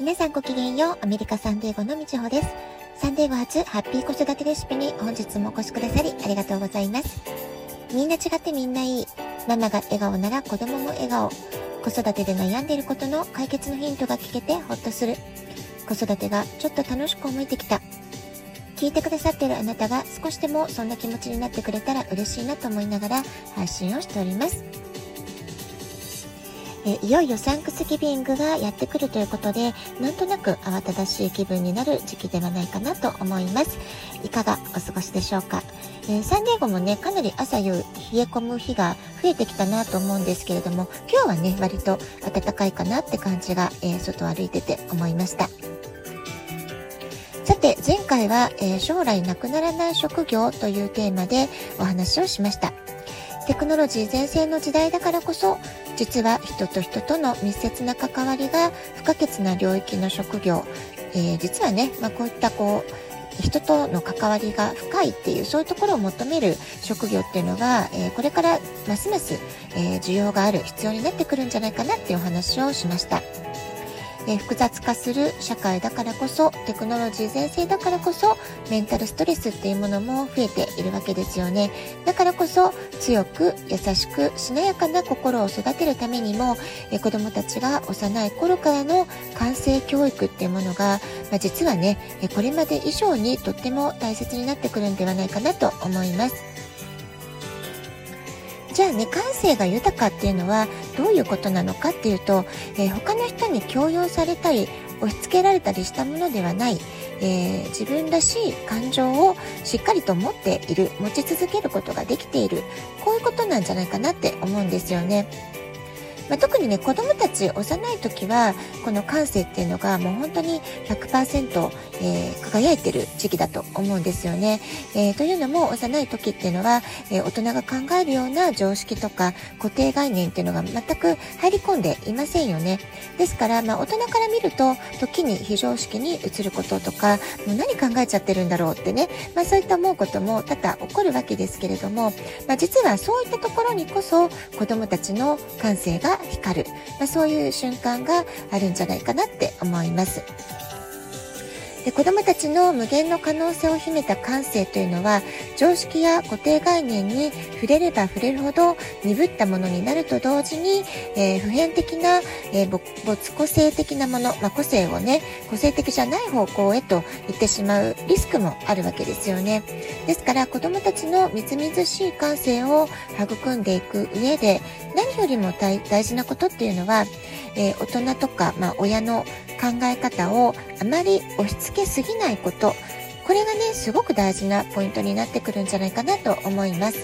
皆さんごきげんよう。アメリカサンデーゴのみちほです。サンデーゴ初ハッピー子育てレシピに本日もお越しくださりありがとうございます。みんな違ってみんないい。ママが笑顔なら子供も笑顔。子育てで悩んでいることの解決のヒントが聞けてほっとする。子育てがちょっと楽しく思えてきた。聞いてくださってるあなたが少しでもそんな気持ちになってくれたら嬉しいなと思いながら配信をしております。えいよいよサンクスギビングがやってくるということで、なんとなく慌ただしい気分になる時期ではないかなと思います。いかがお過ごしでしょうか？えー、サンデーゴもね、かなり朝夕冷え込む日が増えてきたなと思うんですけれども、今日はね、割と暖かいかなって感じが、えー、外を歩いてて思いました。さて、前回は、えー、将来なくならない職業というテーマでお話をしました。テクノロジー全盛の時代だからこそ実は人と人との密接な関わりが不可欠な領域の職業、えー、実はね、まあ、こういったこう人との関わりが深いっていうそういうところを求める職業っていうのが、えー、これからますます、えー、需要がある必要になってくるんじゃないかなっていうお話をしました。え複雑化する社会だからこそテクノロジー全盛だからこそメンタルストレスっていうものも増えているわけですよね。だからこそ強く優しくしなやかな心を育てるためにも、え子どもたちが幼い頃からの感性教育っていうものが、まあ、実はねこれまで以上にとっても大切になってくるんではないかなと思います。じゃあね感性が豊かっていうのはどういうことなのかっていうと、えー、他の人に強要されたり押し付けられたりしたものではない、えー、自分らしい感情をしっかりと持っている持ち続けることができているこういうことなんじゃないかなって思うんですよね。まあ、特にね子どもたち幼い時はこの感性っていうのがもう本当に100%、えー、輝いてる時期だと思うんですよね。えー、というのも幼い時っていうのは、えー、大人が考えるような常識とか固定概念っていうのが全く入り込んでいませんよね。ですから、まあ、大人から見ると時に非常識に移ることとかもう何考えちゃってるんだろうってね、まあ、そういった思うことも多々起こるわけですけれども、まあ、実はそういったところにこそ子どもたちの感性が光る、まあ、そういう瞬間があるんじゃないかなって思います。で子どもたちの無限の可能性を秘めた感性というのは常識や固定概念に触れれば触れるほど鈍ったものになると同時に、えー、普遍的な、えー、没個性的なもの、まあ、個性をね個性的じゃない方向へと言ってしまうリスクもあるわけですよね。ですから子どもたちのみずみずしい感性を育んでいく上で何よりも大事なことっていうのは、えー、大人とか、まあ、親の考え方をあまり押し付けすぎないこと、これがね、すごく大事なポイントになってくるんじゃないかなと思います。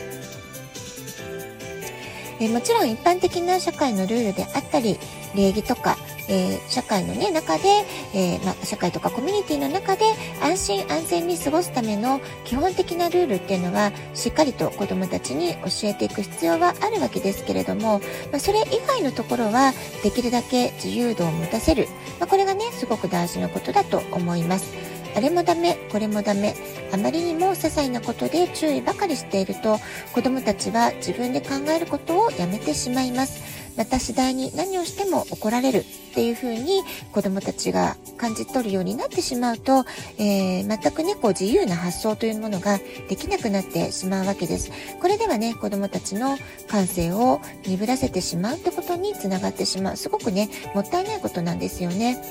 えもちろん一般的な社会のルールであったり、礼儀とか、えー、社会の、ね、中で、えー、ま社会とかコミュニティの中で安心安全に過ごすための基本的なルールっていうのはしっかりと子どもたちに教えていく必要はあるわけですけれども、ま、それ以外のところはできるだけ自由度を持たせる、ま、これがねすごく大事なことだと思います。あれもダメ、これもダメ。あまりにも些細なことで注意ばかりしていると、子供たちは自分で考えることをやめてしまいます。また次第に何をしても怒られるっていう風に子供たちが感じ取るようになってしまうと、えー、全くね、こう自由な発想というものができなくなってしまうわけです。これではね、子供たちの感性を鈍らせてしまうってことにつながってしまう。すごくね、もったいないことなんですよね。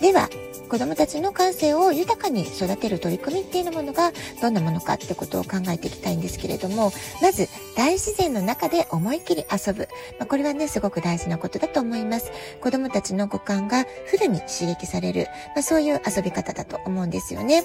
では、子供たちの感性を豊かに育てる取り組みっていうものがどんなものかってことを考えていきたいんですけれども、まず大自然の中で思いっきり遊ぶ。まあ、これはね、すごく大事なことだと思います。子供たちの五感がフルに刺激される、まあ、そういう遊び方だと思うんですよね。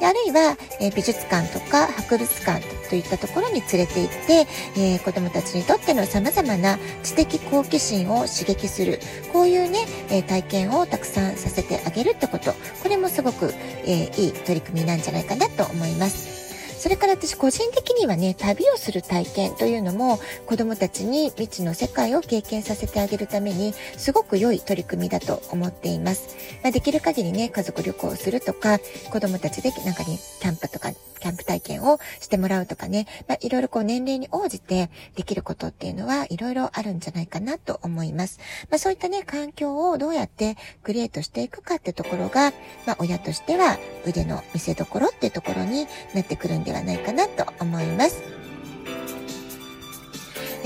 であるいは、えー、美術館とか博物館といったところに連れて行って、えー、子供たちにとっての様々な知的好奇心を刺激する、こういうね、えー、体験をたくさんさせてあげるってこと、これもすごく、えー、いい取り組みなんじゃないかなと思います。それから私個人的にはね、旅をする体験というのも子供たちに未知の世界を経験させてあげるためにすごく良い取り組みだと思っています。まあ、できる限りね、家族旅行をするとか、子供たちでなんかにキャンプとかキャンプ体験をしてもらうとかね、まあ、いろいろこう年齢に応じてできることっていうのはいろいろあるんじゃないかなと思います。まあ、そういったね、環境をどうやってクリエイトしていくかってところが、まあ、親としては腕の見せ所っていうところになってくるんですではないかなと思います。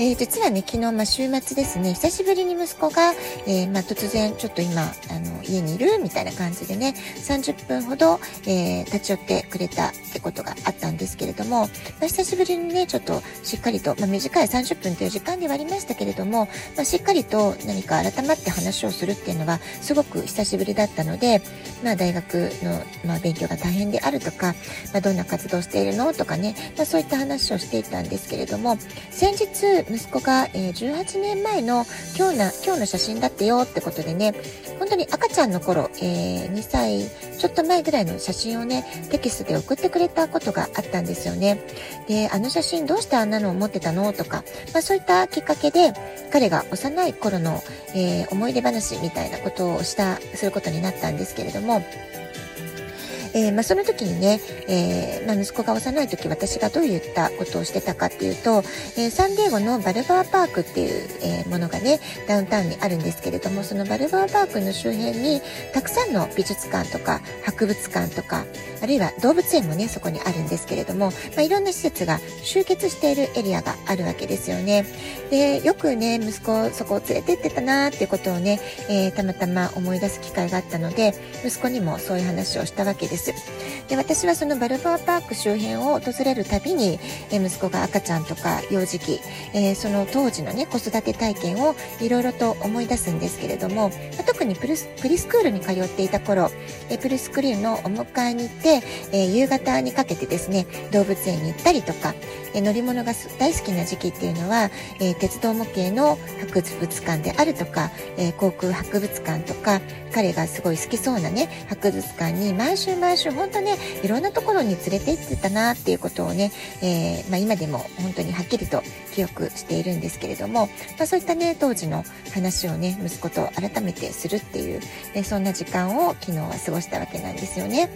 えー、実はね、昨日、まあ、週末ですね、久しぶりに息子が、えー、まあ、突然、ちょっと今、あの、家にいるみたいな感じでね、30分ほど、えー、立ち寄ってくれたってことがあったんですけれども、まあ、久しぶりにね、ちょっとしっかりと、まあ、短い30分という時間ではありましたけれども、まあ、しっかりと何か改まって話をするっていうのは、すごく久しぶりだったので、まあ、大学の、まあ、勉強が大変であるとか、まあ、どんな活動しているの？とかね、まあ、そういった話をしていたんですけれども、先日、息子が、え、18年前の今日な今日の写真だってよってことでね本当に赤ちゃんの頃、え、2歳ちょっと前ぐらいの写真をねテキストで送ってくれたことがあったんですよね。であの写真どうしてあんなのを持ってたのとか、まあ、そういったきっかけで彼が幼い頃の、え、思い出話みたいなことをしたすることになったんですけれどもえー、まあ、その時にね、えー、まあ、息子が幼い時私がどういったことをしてたかっていうと、えー、サンディエゴのバルバーパークっていう、えものがねダウンタウンにあるんですけれどもそのバルバーパークの周辺にたくさんの美術館とか博物館とかあるいは動物園もねそこにあるんですけれども、まあ、いろんな施設が集結しているエリアがあるわけですよね。でよくね息子そこを連れてってたなーっていうことをね、えたまたま思い出す機会があったので息子にもそういう話をしたわけです。です。で私はそのバルバーパーク周辺を訪れるたびに、え息子が赤ちゃんとか幼児期、えー、その当時のね子育て体験をいろいろと思い出すんですけれども特にプリスプリスクールに通っていた頃、えプリスクールのお迎えに行って、え夕方にかけてですね動物園に行ったりとか、え乗り物が大好きな時期っていうのは、え鉄道模型の博物館であるとか、え航空博物館とか彼がすごい好きそうなね博物館に毎週毎週本当ねいろんなところに連れて行ってたなっていうことをね、えー、まあ、今でも本当にはっきりと記憶しているんですけれども、まあ、そういったね当時の話をね息子と改めてするっていう、ね、そんな時間を昨日は過ごしたわけなんですよね。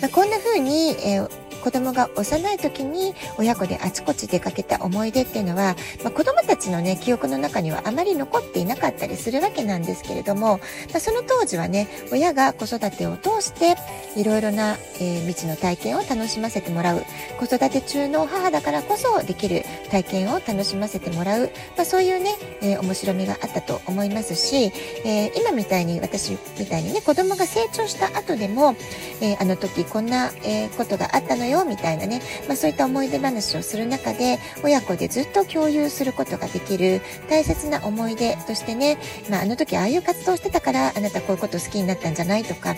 まあ、こんな風に、えー子供が幼い時に親子であちこち出かけた思い出っていうのは、まあ、子供たちのね記憶の中にはあまり残っていなかったりするわけなんですけれども、まあ、その当時はね親が子育てを通していろいろな、えー、未知の体験を楽しませてもらう。子育て中の母だからこそできる体験を楽しませてもらう、まあ、そういうね、えー、面白みがあったと思いますし、えー、今みたいに私みたいにね子供が成長した後でも、えあの時こんな、えことがあったのよよみたいなね、まあ、そういった思い出話をする中で親子でずっと共有することができる大切な思い出としてね、まあ、あの時ああいう活動してたからあなたこういうこと好きになったんじゃないとか、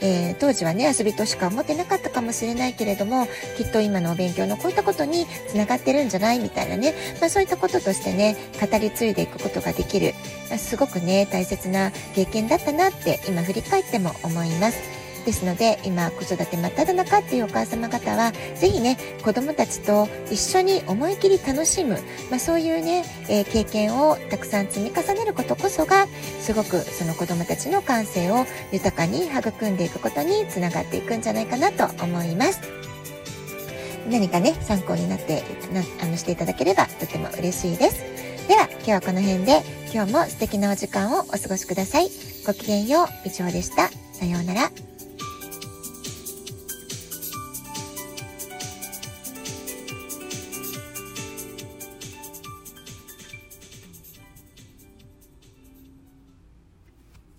えー、当時はね遊びとしか思ってなかったかもしれないけれどもきっと今のお勉強のこういったことにつながってるんじゃない？みたいなね、まあ、そういったこととしてね語り継いでいくことができる、まあ、すごくね大切な経験だったなって今振り返っても思います。ですので今子育て真っ只中っていうお母様方は是非ね子供たちと一緒に思い切り楽しむ、まあ、そういうね、えー、経験をたくさん積み重ねることこそがすごくその子供たちの感性を豊かに育んでいくことにつながっていくんじゃないかなと思います。何かね参考になってなあのしていただければとても嬉しいです。では今日はこの辺で今日も素敵なお時間をお過ごしください。ごきげんよう、以上でした。さようなら。